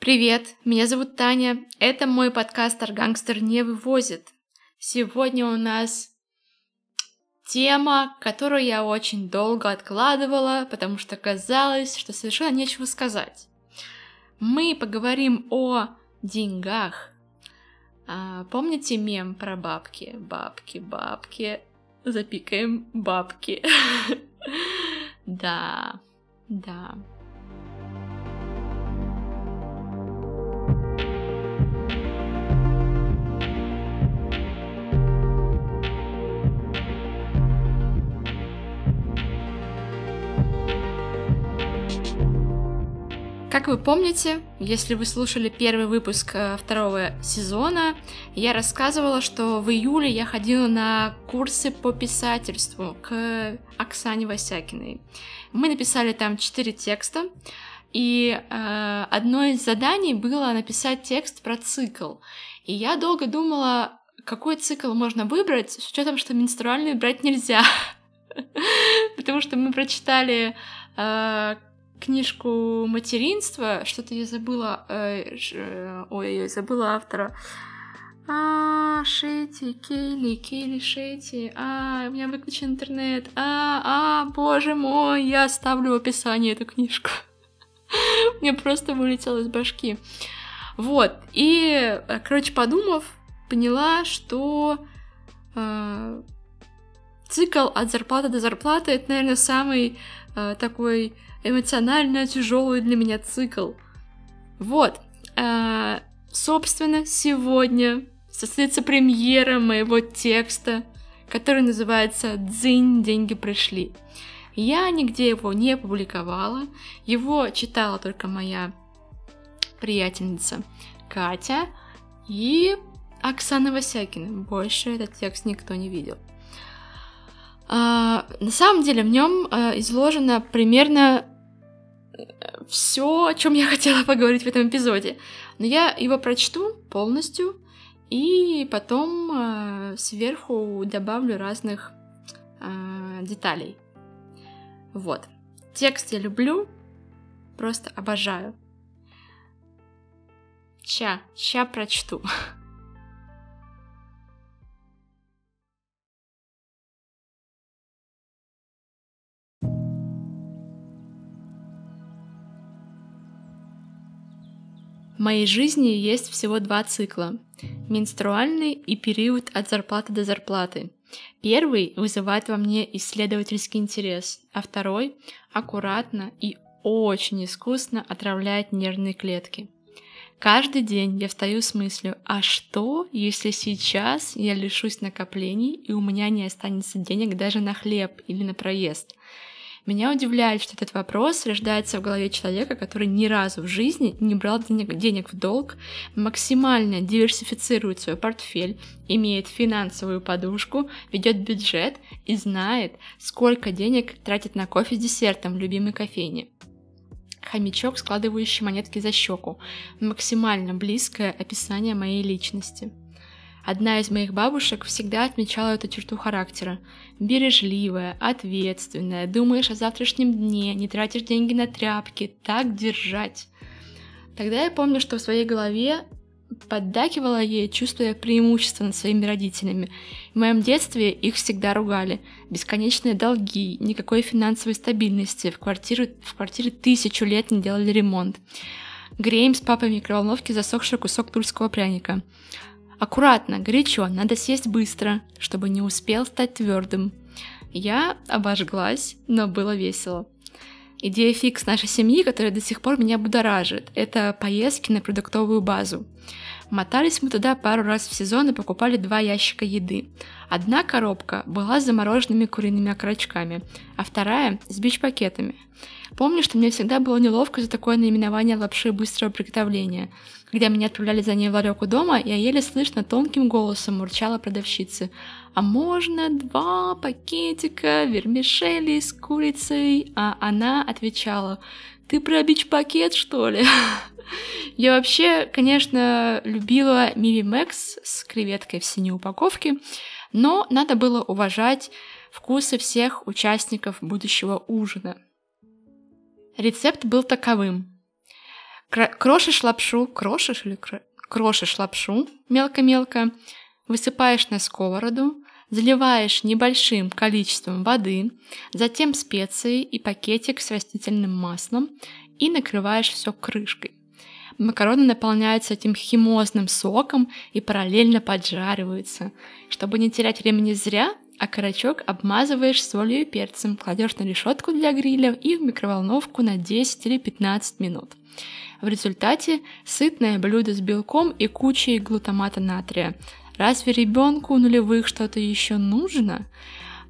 Привет, меня зовут Таня. Это мой подкаст «Аргангстер не вывозит». Сегодня у нас тема, которую я очень долго откладывала, потому что казалось, что совершенно нечего сказать. Мы поговорим о деньгах. А, помните мем про бабки? Бабки, бабки. Запикаем бабки. Да, да. Как вы помните, если вы слушали первый выпуск э, второго сезона, я рассказывала, что в июле я ходила на курсы по писательству к Оксане Васякиной. Мы написали там четыре текста, и э, одно из заданий было написать текст про цикл. И я долго думала, какой цикл можно выбрать, с учетом, что менструальный брать нельзя. Потому что мы прочитали э, книжку материнства, что-то я забыла, э, ж, ой, я забыла автора. А, Шети, Кейли, Кейли Шети, а, у меня выключен интернет, а, а, боже мой, я оставлю в описании эту книжку. Мне просто вылетело из башки. Вот, и, э, короче, подумав, поняла, что э, цикл от зарплаты до зарплаты это, наверное, самый э, такой эмоционально тяжелый для меня цикл. Вот. А, собственно, сегодня состоится премьера моего текста, который называется «Дзынь, деньги пришли». Я нигде его не публиковала, его читала только моя приятельница Катя и Оксана Васякина. Больше этот текст никто не видел. А, на самом деле в нем а, изложено примерно все, о чем я хотела поговорить в этом эпизоде. Но я его прочту полностью и потом э, сверху добавлю разных э, деталей. Вот. Текст я люблю, просто обожаю. Ща, ща прочту. В моей жизни есть всего два цикла. Менструальный и период от зарплаты до зарплаты. Первый вызывает во мне исследовательский интерес, а второй аккуратно и очень искусно отравляет нервные клетки. Каждый день я встаю с мыслью, а что, если сейчас я лишусь накоплений и у меня не останется денег даже на хлеб или на проезд? Меня удивляет, что этот вопрос рождается в голове человека, который ни разу в жизни не брал денег, в долг, максимально диверсифицирует свой портфель, имеет финансовую подушку, ведет бюджет и знает, сколько денег тратит на кофе с десертом в любимой кофейне хомячок, складывающий монетки за щеку. Максимально близкое описание моей личности. Одна из моих бабушек всегда отмечала эту черту характера. Бережливая, ответственная, думаешь о завтрашнем дне, не тратишь деньги на тряпки, так держать. Тогда я помню, что в своей голове поддакивала ей, чувствуя преимущество над своими родителями. В моем детстве их всегда ругали. Бесконечные долги, никакой финансовой стабильности, в квартире, в квартире тысячу лет не делали ремонт. Греем с папой в микроволновке засохший кусок тульского пряника. Аккуратно, горячо, надо съесть быстро, чтобы не успел стать твердым. Я обожглась, но было весело. Идея фикс нашей семьи, которая до сих пор меня будоражит, это поездки на продуктовую базу. Мотались мы туда пару раз в сезон и покупали два ящика еды. Одна коробка была с замороженными куриными окорочками, а вторая с бич-пакетами. Помню, что мне всегда было неловко за такое наименование лапши быстрого приготовления. Когда меня отправляли за ней в ларек у дома, я еле слышно тонким голосом урчала продавщице. «А можно два пакетика вермишели с курицей?» А она отвечала. «Ты про бич-пакет, что ли?» Я вообще, конечно, любила Миви Мэкс с креветкой в синей упаковке, но надо было уважать вкусы всех участников будущего ужина. Рецепт был таковым. Крошишь лапшу, крошишь или кро... крошишь лапшу мелко-мелко, высыпаешь на сковороду, заливаешь небольшим количеством воды, затем специи и пакетик с растительным маслом и накрываешь все крышкой. Макароны наполняются этим химозным соком и параллельно поджариваются. Чтобы не терять времени зря, а карачок обмазываешь солью и перцем, кладешь на решетку для гриля и в микроволновку на 10 или 15 минут. В результате сытное блюдо с белком и кучей глутамата натрия. Разве ребенку нулевых что-то еще нужно?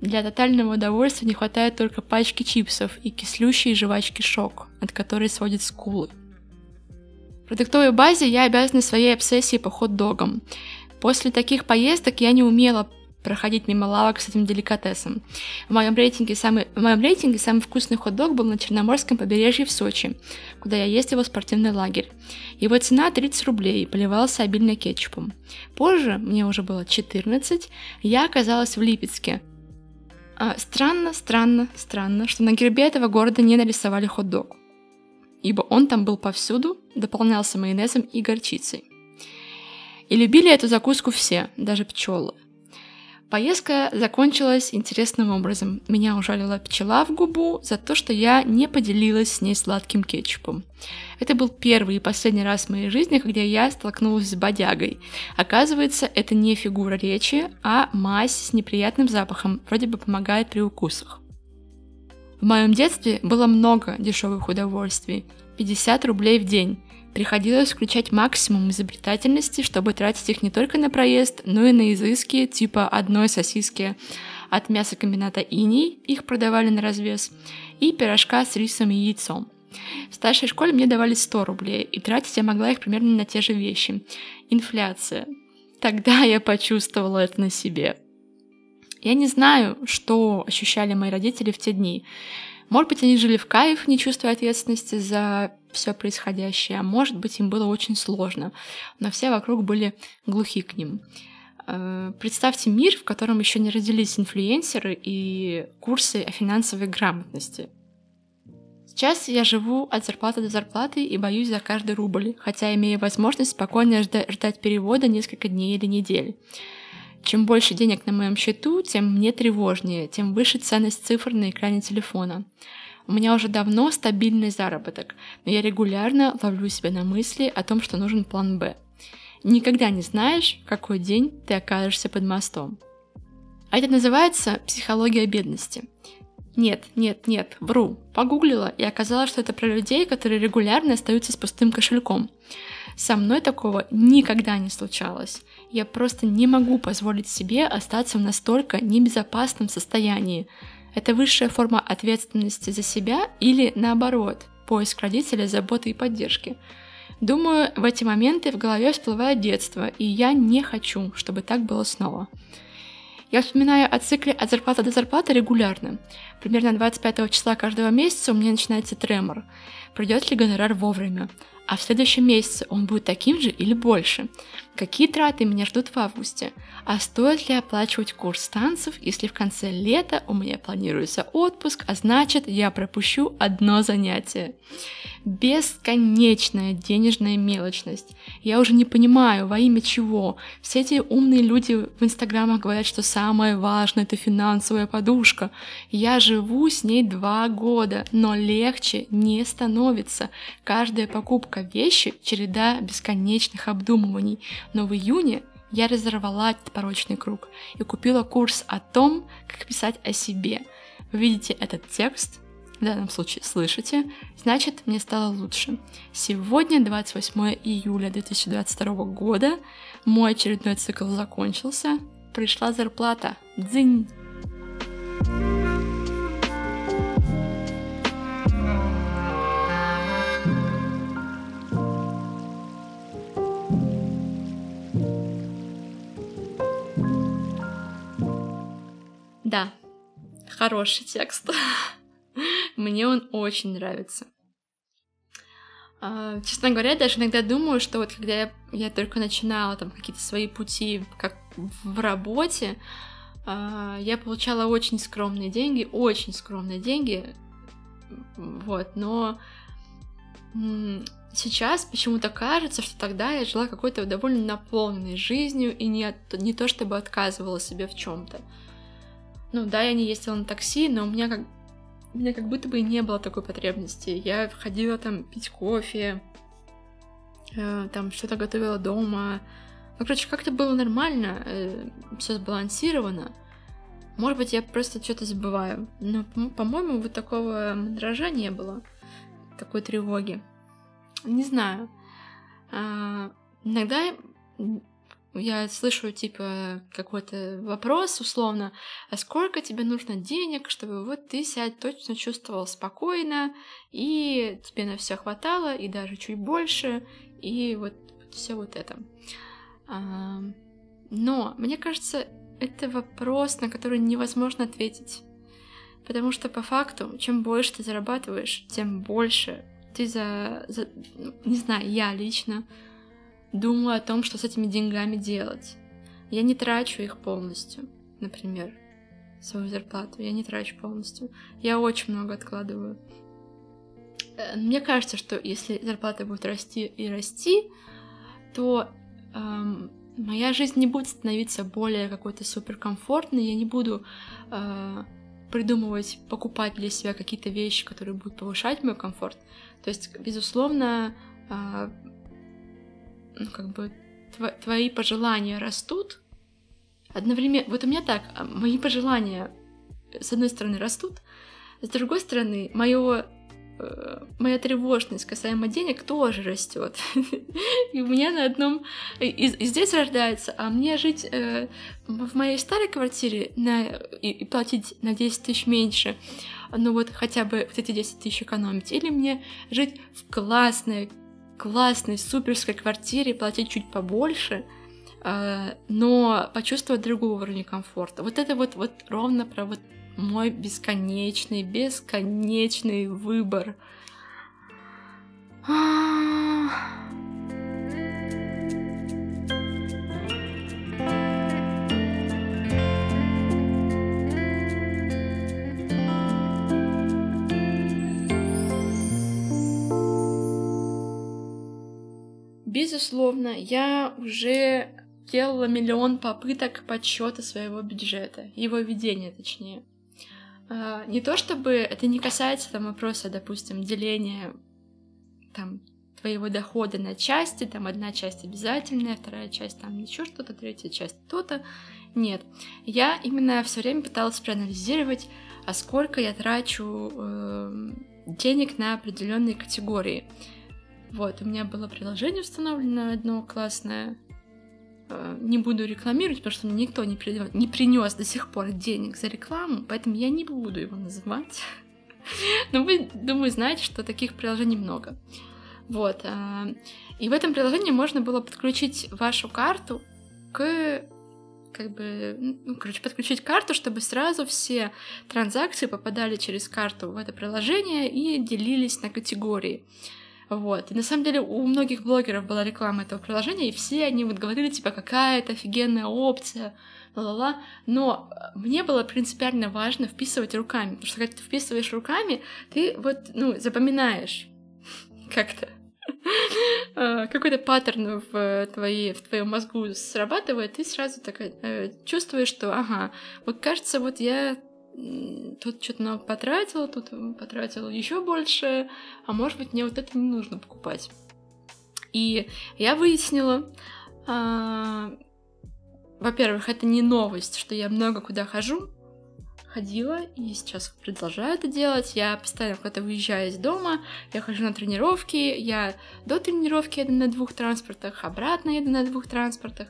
Для тотального удовольствия не хватает только пачки чипсов и кислющей жвачки шок, от которой сводит скулы. Продуктовой базе я обязана своей обсессии по хот-догам. После таких поездок я не умела проходить мимо лавок с этим деликатесом. В моем рейтинге самый, в моем рейтинге самый вкусный хот-дог был на Черноморском побережье в Сочи, куда я ездила в спортивный лагерь. Его цена 30 рублей, поливался обильно кетчупом. Позже, мне уже было 14, я оказалась в Липецке. А, странно, странно, странно, что на гербе этого города не нарисовали хот-дог, ибо он там был повсюду, дополнялся майонезом и горчицей. И любили эту закуску все, даже пчелы. Поездка закончилась интересным образом. Меня ужалила пчела в губу за то, что я не поделилась с ней сладким кетчупом. Это был первый и последний раз в моей жизни, когда я столкнулась с бодягой. Оказывается, это не фигура речи, а мазь с неприятным запахом, вроде бы помогает при укусах. В моем детстве было много дешевых удовольствий. 50 рублей в день. Приходилось включать максимум изобретательности, чтобы тратить их не только на проезд, но и на изыски типа одной сосиски от мясокомбината «Иней», их продавали на развес, и пирожка с рисом и яйцом. В старшей школе мне давали 100 рублей, и тратить я могла их примерно на те же вещи. Инфляция. Тогда я почувствовала это на себе. Я не знаю, что ощущали мои родители в те дни. Может быть, они жили в кайф, не чувствуя ответственности за все происходящее, а может быть, им было очень сложно, но все вокруг были глухи к ним. Э, представьте мир, в котором еще не родились инфлюенсеры и курсы о финансовой грамотности. Сейчас я живу от зарплаты до зарплаты и боюсь за каждый рубль, хотя имею возможность спокойно ждать перевода несколько дней или недель. Чем больше денег на моем счету, тем мне тревожнее, тем выше ценность цифр на экране телефона. У меня уже давно стабильный заработок, но я регулярно ловлю себя на мысли о том, что нужен план «Б». Никогда не знаешь, какой день ты окажешься под мостом. А это называется психология бедности. Нет, нет, нет, вру. Погуглила и оказалось, что это про людей, которые регулярно остаются с пустым кошельком. Со мной такого никогда не случалось. Я просто не могу позволить себе остаться в настолько небезопасном состоянии. Это высшая форма ответственности за себя или наоборот, поиск родителя заботы и поддержки. Думаю, в эти моменты в голове всплывает детство, и я не хочу, чтобы так было снова. Я вспоминаю о цикле от зарплаты до зарплаты регулярно. Примерно 25 числа каждого месяца у меня начинается тремор. Придет ли гонорар вовремя? А в следующем месяце он будет таким же или больше. Какие траты меня ждут в августе? А стоит ли оплачивать курс танцев, если в конце лета у меня планируется отпуск, а значит я пропущу одно занятие? Бесконечная денежная мелочность. Я уже не понимаю, во имя чего. Все эти умные люди в инстаграмах говорят, что самое важное это финансовая подушка. Я живу с ней два года, но легче не становится. Каждая покупка вещи — череда бесконечных обдумываний. Но в июне я разорвала этот порочный круг и купила курс о том, как писать о себе. Вы видите этот текст, в данном случае слышите, значит мне стало лучше. Сегодня 28 июля 2022 года, мой очередной цикл закончился, пришла зарплата. Дзынь! Да, хороший текст. Мне он очень нравится. А, честно говоря, даже иногда думаю, что вот когда я, я только начинала там какие-то свои пути как в работе, а, я получала очень скромные деньги, очень скромные деньги, вот, но сейчас почему-то кажется, что тогда я жила какой-то довольно наполненной жизнью и не, не то чтобы отказывала себе в чем-то. Ну да, я не ездила на такси, но у меня как, у меня как будто бы и не было такой потребности. Я ходила там пить кофе, э, там что-то готовила дома. Ну, короче, как-то было нормально, э, все сбалансировано. Может быть, я просто что-то забываю. Но, по-моему, вот такого мандража не было. Такой тревоги. Не знаю. А, иногда я слышу, типа, какой-то вопрос, условно, а сколько тебе нужно денег, чтобы вот ты себя точно чувствовал спокойно, и тебе на все хватало, и даже чуть больше, и вот, все вот это. А, но, мне кажется, это вопрос, на который невозможно ответить. Потому что по факту, чем больше ты зарабатываешь, тем больше ты за, за... Не знаю, я лично думаю о том, что с этими деньгами делать. Я не трачу их полностью, например, свою зарплату. Я не трачу полностью. Я очень много откладываю. Э, мне кажется, что если зарплата будет расти и расти, то эм, моя жизнь не будет становиться более какой-то суперкомфортной, я не буду э, придумывать, покупать для себя какие-то вещи, которые будут повышать мой комфорт. То есть, безусловно, э, ну, как бы тв- твои пожелания растут одновременно. Вот у меня так, а, мои пожелания с одной стороны растут, с другой стороны, мое Э, моя тревожность касаемо денег тоже растет. и у меня на одном... И, и здесь рождается, а мне жить э, в моей старой квартире на, и, и платить на 10 тысяч меньше, ну вот хотя бы вот эти 10 тысяч экономить, или мне жить в классной, классной, суперской квартире, платить чуть побольше, э, но почувствовать другой уровень комфорта. Вот это вот, вот ровно про вот мой бесконечный, бесконечный выбор. Безусловно, я уже делала миллион попыток подсчета своего бюджета, его ведения точнее. А, не то чтобы это не касается там вопроса, допустим, деления там твоего дохода на части, там одна часть обязательная, вторая часть там еще что-то, третья часть то-то. Нет, я именно все время пыталась проанализировать, а сколько я трачу э, денег на определенные категории. Вот, у меня было приложение установлено одно классное, Э, не буду рекламировать, потому что мне никто не, при... не принес до сих пор денег за рекламу, поэтому я не буду его называть. Но вы, думаю, знаете, что таких приложений много. Вот. Э, и в этом приложении можно было подключить вашу карту к как бы, ну, короче, подключить карту, чтобы сразу все транзакции попадали через карту в это приложение и делились на категории. Вот. И на самом деле у многих блогеров была реклама этого приложения, и все они вот говорили, типа, какая это офигенная опция, ла-ла-ла. Но мне было принципиально важно вписывать руками, потому что когда ты вписываешь руками, ты вот, ну, запоминаешь как-то а, какой-то паттерн в, твоей, в твоем мозгу срабатывает, ты сразу так э, чувствуешь, что, ага, вот кажется, вот я тут что-то много потратила, тут потратила еще больше, а может быть мне вот это не нужно покупать. И я выяснила, а, во-первых, это не новость, что я много куда хожу, ходила и сейчас продолжаю это делать. Я постоянно куда-то выезжаю из дома, я хожу на тренировки, я до тренировки еду на двух транспортах, обратно еду на двух транспортах.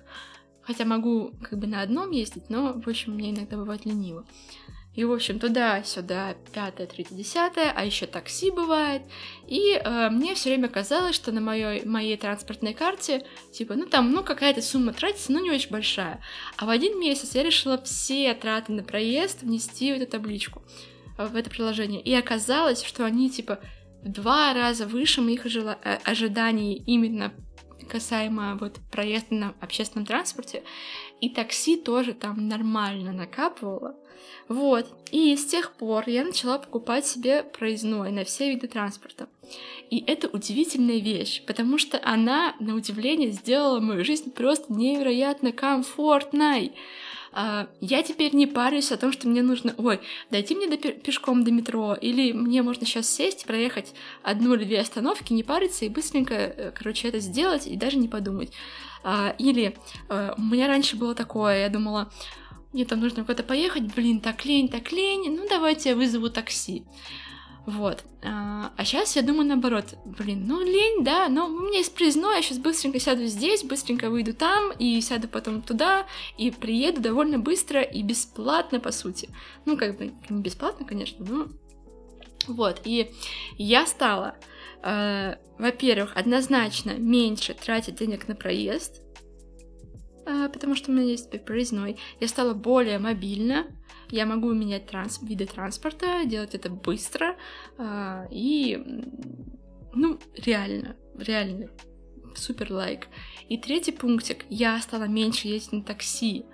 Хотя могу как бы на одном ездить, но, в общем, мне иногда бывает лениво. И, в общем, туда-сюда, пятое, третье, десятое, а еще такси бывает. И э, мне все время казалось, что на моей, моей транспортной карте, типа, ну там, ну какая-то сумма тратится, но не очень большая. А в один месяц я решила все траты на проезд внести в эту табличку, э, в это приложение. И оказалось, что они, типа, в два раза выше моих э, ожиданий именно касаемо вот проезда на общественном транспорте. и такси тоже там нормально накапывала. Вот. И с тех пор я начала покупать себе проездной на все виды транспорта. И это удивительная вещь, потому что она, на удивление, сделала мою жизнь просто невероятно комфортной. А, я теперь не парюсь о том, что мне нужно, ой, дойти мне до, пешком до метро, или мне можно сейчас сесть, проехать одну или две остановки, не париться и быстренько, э, короче, это сделать и даже не подумать. А, или а, у меня раньше было такое, я думала, мне там нужно куда-то поехать, блин, так лень, так лень, ну давайте я вызову такси. Вот. А, а сейчас я думаю наоборот, блин, ну лень, да, но у меня есть проездной, я сейчас быстренько сяду здесь, быстренько выйду там, и сяду потом туда, и приеду довольно быстро и бесплатно, по сути. Ну, как бы, не бесплатно, конечно, но... Вот, и я стала, э, во-первых, однозначно меньше тратить денег на проезд, потому что у меня есть проездной. Я стала более мобильна, я могу менять транс виды транспорта, делать это быстро э, и, ну, реально, реально супер лайк. И третий пунктик, я стала меньше ездить на такси.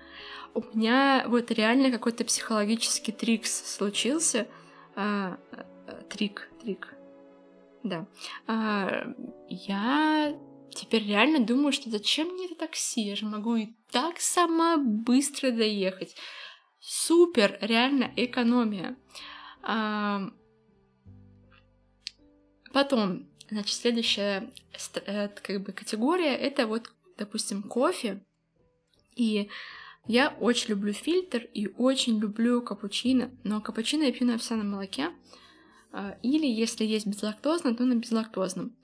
У меня вот реально какой-то психологический трикс случился. А, трик, трик. Да. Я теперь реально думаю, что зачем мне это такси? Я же могу и так сама быстро доехать супер, реально экономия. А, потом, значит, следующая э, как бы категория это вот, допустим, кофе. И я очень люблю фильтр и очень люблю капучино, но капучино я пью на овсяном молоке. А, или если есть безлактозно, то на безлактозном.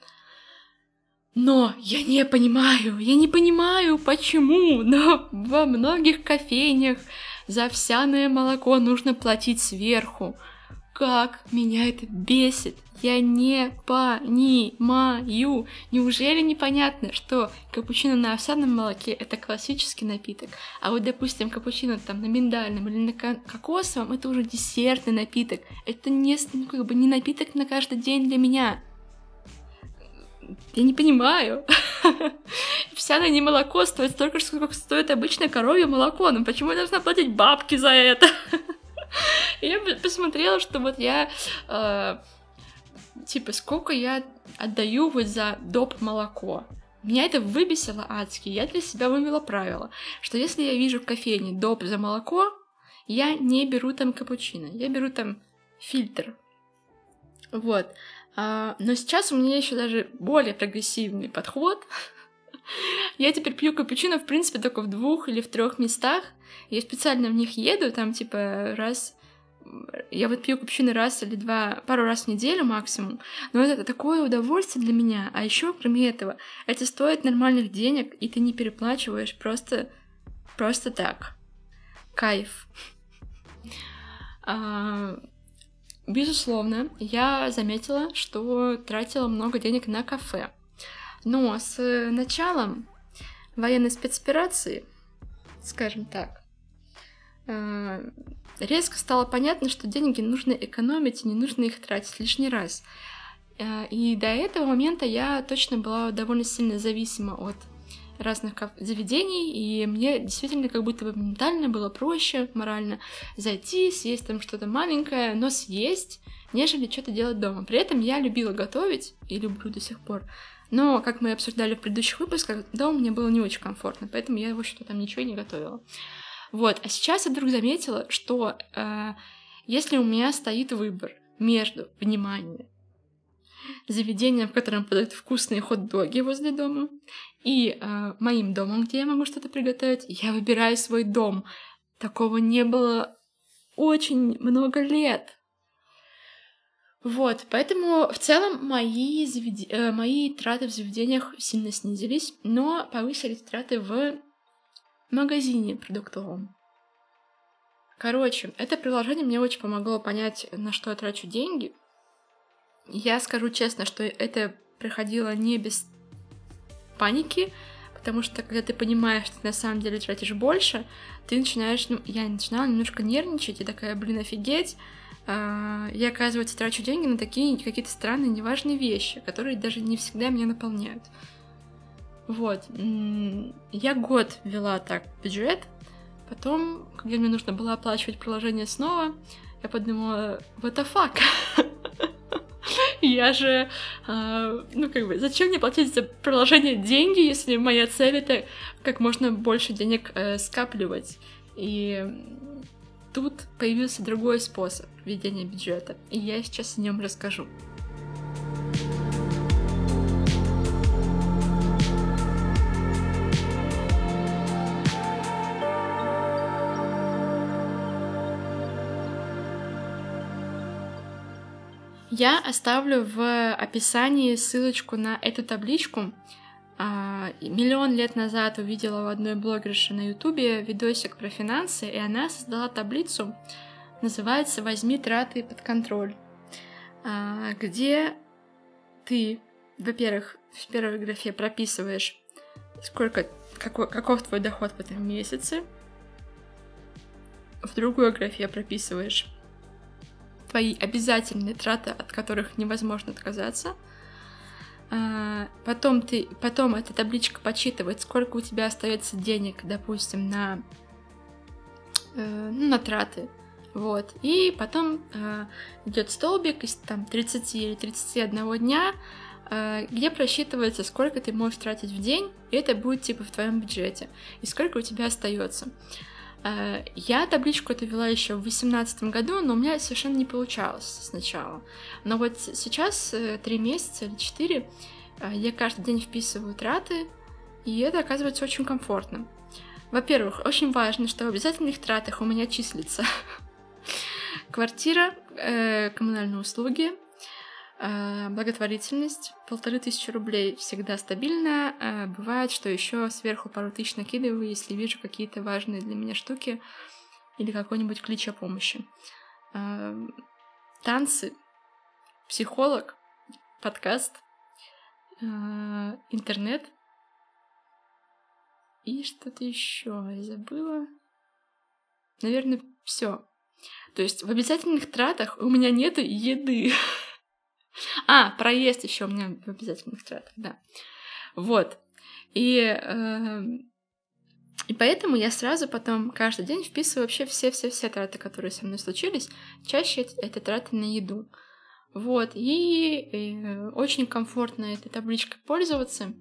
Но я не понимаю, я не понимаю, почему, но во многих кофейнях за овсяное молоко нужно платить сверху. Как меня это бесит! Я не понимаю. Неужели непонятно, что капучино на овсяном молоке это классический напиток, а вот, допустим, капучино там на миндальном или на кокосовом это уже десертный напиток. Это не, ну, как бы не напиток на каждый день для меня. Я не понимаю. Овсяное не молоко стоит столько же, сколько стоит обычное коровье молоко. Но почему я должна платить бабки за это? Я посмотрела, что вот я... Э, типа, сколько я отдаю вот за доп. молоко. Меня это выбесило адски. Я для себя вывела правило, что если я вижу в кофейне доп. за молоко, я не беру там капучино, я беру там фильтр. Вот. А, но сейчас у меня еще даже более прогрессивный подход. Я теперь пью капучино, в принципе, только в двух или в трех местах. Я специально в них еду, там, типа, раз... Я вот пью капучино раз или два, пару раз в неделю максимум. Но это такое удовольствие для меня. А еще, кроме этого, это стоит нормальных денег, и ты не переплачиваешь просто, просто так. Кайф. А, Безусловно, я заметила, что тратила много денег на кафе. Но с началом военной спецоперации, скажем так, э, резко стало понятно, что деньги нужно экономить, и не нужно их тратить лишний раз. Э, и до этого момента я точно была довольно сильно зависима от разных заведений, и мне действительно как будто бы ментально было проще, морально, зайти, съесть там что-то маленькое, но съесть, нежели что-то делать дома. При этом я любила готовить, и люблю до сих пор, но, как мы обсуждали в предыдущих выпусках, дома мне было не очень комфортно, поэтому я, в общем-то, там ничего не готовила. Вот, а сейчас я вдруг заметила, что э, если у меня стоит выбор между, внимание, заведением, в котором подают вкусные хот-доги возле дома, и э, моим домом, где я могу что-то приготовить, я выбираю свой дом. Такого не было очень много лет. Вот, поэтому в целом мои, завед... э, мои траты в заведениях сильно снизились, но повысились траты в магазине продуктовом. Короче, это приложение мне очень помогло понять, на что я трачу деньги. Я скажу честно, что это проходило не без паники, потому что когда ты понимаешь, что ты на самом деле тратишь больше, ты начинаешь, ну, я начинала немножко нервничать и такая, блин, офигеть, а, я, оказывается, трачу деньги на такие какие-то странные, неважные вещи, которые даже не всегда меня наполняют. Вот. Я год вела так бюджет, потом, когда мне нужно было оплачивать приложение снова, я подумала, what the fuck? Я же, э, ну как бы, зачем мне платить за приложение деньги, если моя цель это как можно больше денег э, скапливать? И тут появился другой способ ведения бюджета, и я сейчас о нем расскажу. Я оставлю в описании ссылочку на эту табличку. А, миллион лет назад увидела у одной блогерши на ютубе видосик про финансы, и она создала таблицу, называется «Возьми траты под контроль», а, где ты, во-первых, в первой графе прописываешь, сколько, какой, каков твой доход в этом месяце, в другой графе прописываешь твои обязательные траты, от которых невозможно отказаться. А, потом, ты, потом эта табличка подсчитывает, сколько у тебя остается денег, допустим, на, э, ну, на траты. Вот. И потом э, идет столбик из там 30 или 31 дня, э, где просчитывается, сколько ты можешь тратить в день, и это будет типа в твоем бюджете, и сколько у тебя остается. Э, я табличку эту вела еще в 2018 году, но у меня совершенно не получалось сначала. Но вот сейчас, э, три месяца или четыре, э, я каждый день вписываю траты, и это оказывается очень комфортно. Во-первых, очень важно, что в обязательных тратах у меня числится квартира, коммунальные услуги, благотворительность, полторы тысячи рублей всегда стабильно. Э, бывает, что еще сверху пару тысяч накидываю, если вижу какие-то важные для меня штуки или какой-нибудь клич о помощи. Э, танцы, психолог, подкаст, интернет и что-то еще я забыла. Наверное, все. То есть в обязательных тратах у меня нет еды. А, проезд еще у меня в обязательных тратах, да. Вот. И, э, и поэтому я сразу потом каждый день вписываю вообще все-все-все траты, которые со мной случились. Чаще это, это траты на еду. Вот. И, и э, очень комфортно этой табличкой пользоваться.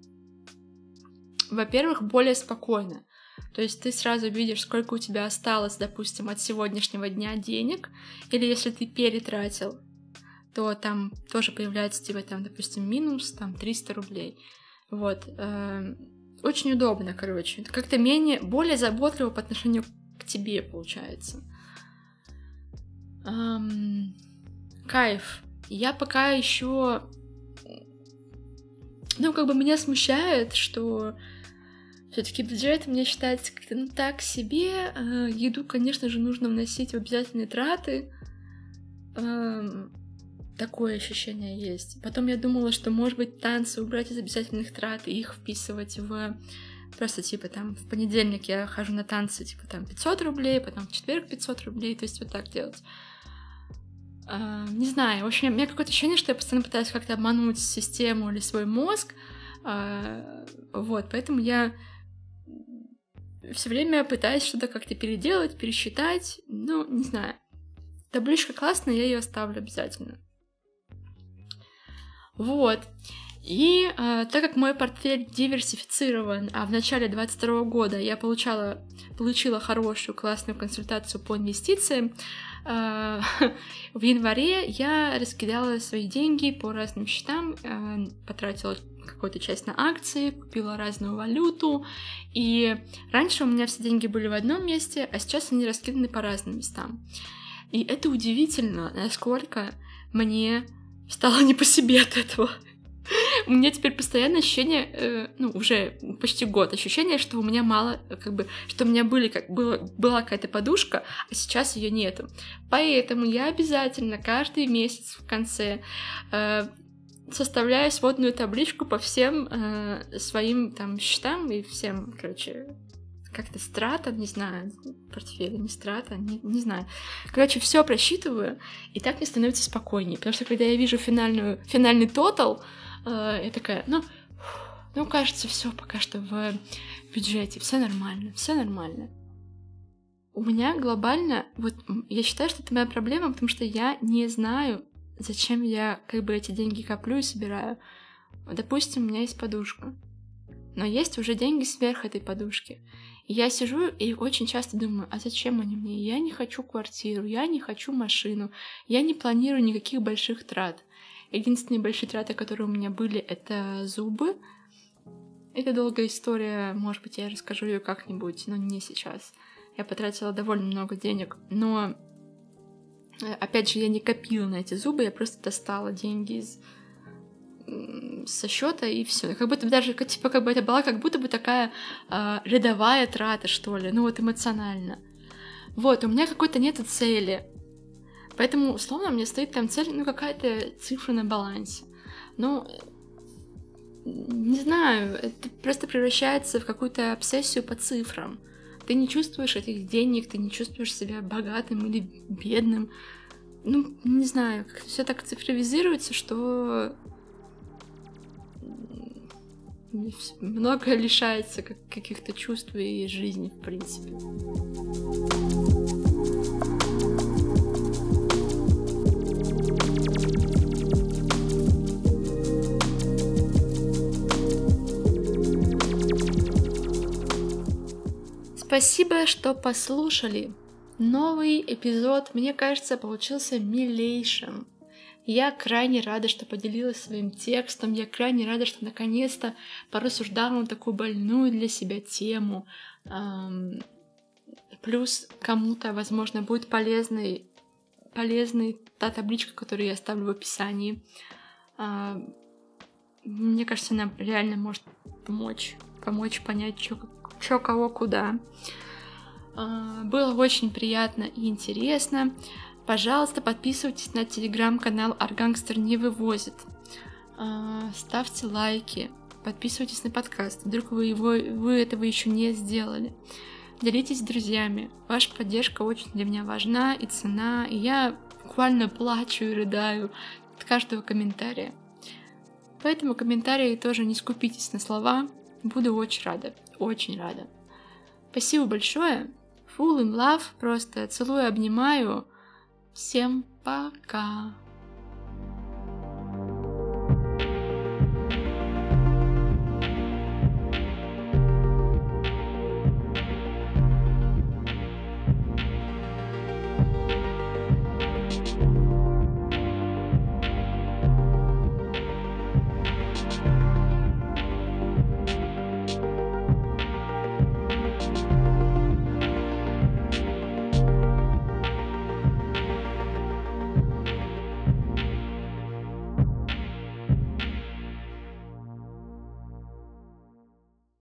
Во-первых, более спокойно. То есть ты сразу видишь, сколько у тебя осталось, допустим, от сегодняшнего дня денег, или если ты перетратил, то там тоже появляется типа там, допустим, минус там 300 рублей. Вот. Эм, очень удобно, короче. Как-то менее, более заботливо по отношению к тебе получается. Эм, кайф. Я пока еще, ну как бы меня смущает, что все-таки бюджет мне считается как-то ну так себе. Э, еду, конечно же, нужно вносить в обязательные траты. Эм, Такое ощущение есть. Потом я думала, что, может быть, танцы убрать из обязательных трат и их вписывать в просто типа там в понедельник я хожу на танцы, типа там 500 рублей, потом в четверг 500 рублей, то есть вот так делать. А, не знаю, в общем, у меня какое-то ощущение, что я постоянно пытаюсь как-то обмануть систему или свой мозг, а, вот, поэтому я все время пытаюсь что-то как-то переделать, пересчитать, ну, не знаю. Табличка классная, я ее оставлю обязательно. Вот. И э, так как мой портфель диверсифицирован, а в начале 2022 года я получала, получила хорошую, классную консультацию по инвестициям, э, в январе я раскидала свои деньги по разным счетам, э, потратила какую-то часть на акции, купила разную валюту. И раньше у меня все деньги были в одном месте, а сейчас они раскиданы по разным местам. И это удивительно, насколько мне стало не по себе от этого. У меня теперь постоянное ощущение, э, ну, уже почти год, ощущение, что у меня мало, как бы, что у меня были, как, было, была какая-то подушка, а сейчас ее нету. Поэтому я обязательно каждый месяц в конце э, составляю сводную табличку по всем э, своим там счетам и всем, короче, как-то страта, не знаю, портфеля, не страта, не, не знаю. Короче, все просчитываю, и так мне становится спокойнее, потому что когда я вижу финальную, финальный тотал, э, я такая, ну, ну, кажется, все пока что в бюджете, все нормально, все нормально. у меня глобально, вот я считаю, что это моя проблема, потому что я не знаю, зачем я как бы эти деньги коплю и собираю. Допустим, у меня есть подушка, но есть уже деньги сверх этой подушки. Я сижу и очень часто думаю, а зачем они мне? Я не хочу квартиру, я не хочу машину, я не планирую никаких больших трат. Единственные большие траты, которые у меня были, это зубы. Это долгая история, может быть, я расскажу ее как-нибудь, но не сейчас. Я потратила довольно много денег, но э, опять же, я не копила на эти зубы, я просто достала деньги из со счета и все. Как будто даже, типа, как бы это была как будто бы такая э, рядовая трата, что ли, ну вот эмоционально. Вот, у меня какой-то нет цели. Поэтому, условно, меня стоит там цель, ну, какая-то цифра на балансе. Ну, не знаю, это просто превращается в какую-то обсессию по цифрам. Ты не чувствуешь этих денег, ты не чувствуешь себя богатым или бедным. Ну, не знаю, все так цифровизируется, что много лишается каких-то чувств и жизни, в принципе. Спасибо, что послушали. Новый эпизод, мне кажется, получился милейшим. Я крайне рада, что поделилась своим текстом, я крайне рада, что наконец-то порассуждала на такую больную для себя тему. Плюс кому-то, возможно, будет полезной, полезной та табличка, которую я оставлю в описании. А, мне кажется, она реально может помочь, помочь понять, что кого куда. А, было очень приятно и интересно. Пожалуйста, подписывайтесь на телеграм-канал Аргангстер не вывозит. А, ставьте лайки, подписывайтесь на подкаст, вдруг вы, его, вы этого еще не сделали. Делитесь с друзьями. Ваша поддержка очень для меня важна и цена, и я буквально плачу и рыдаю от каждого комментария. Поэтому комментарии тоже не скупитесь на слова. Буду очень рада, очень рада. Спасибо большое. Full in love, просто целую, обнимаю. Всем пока!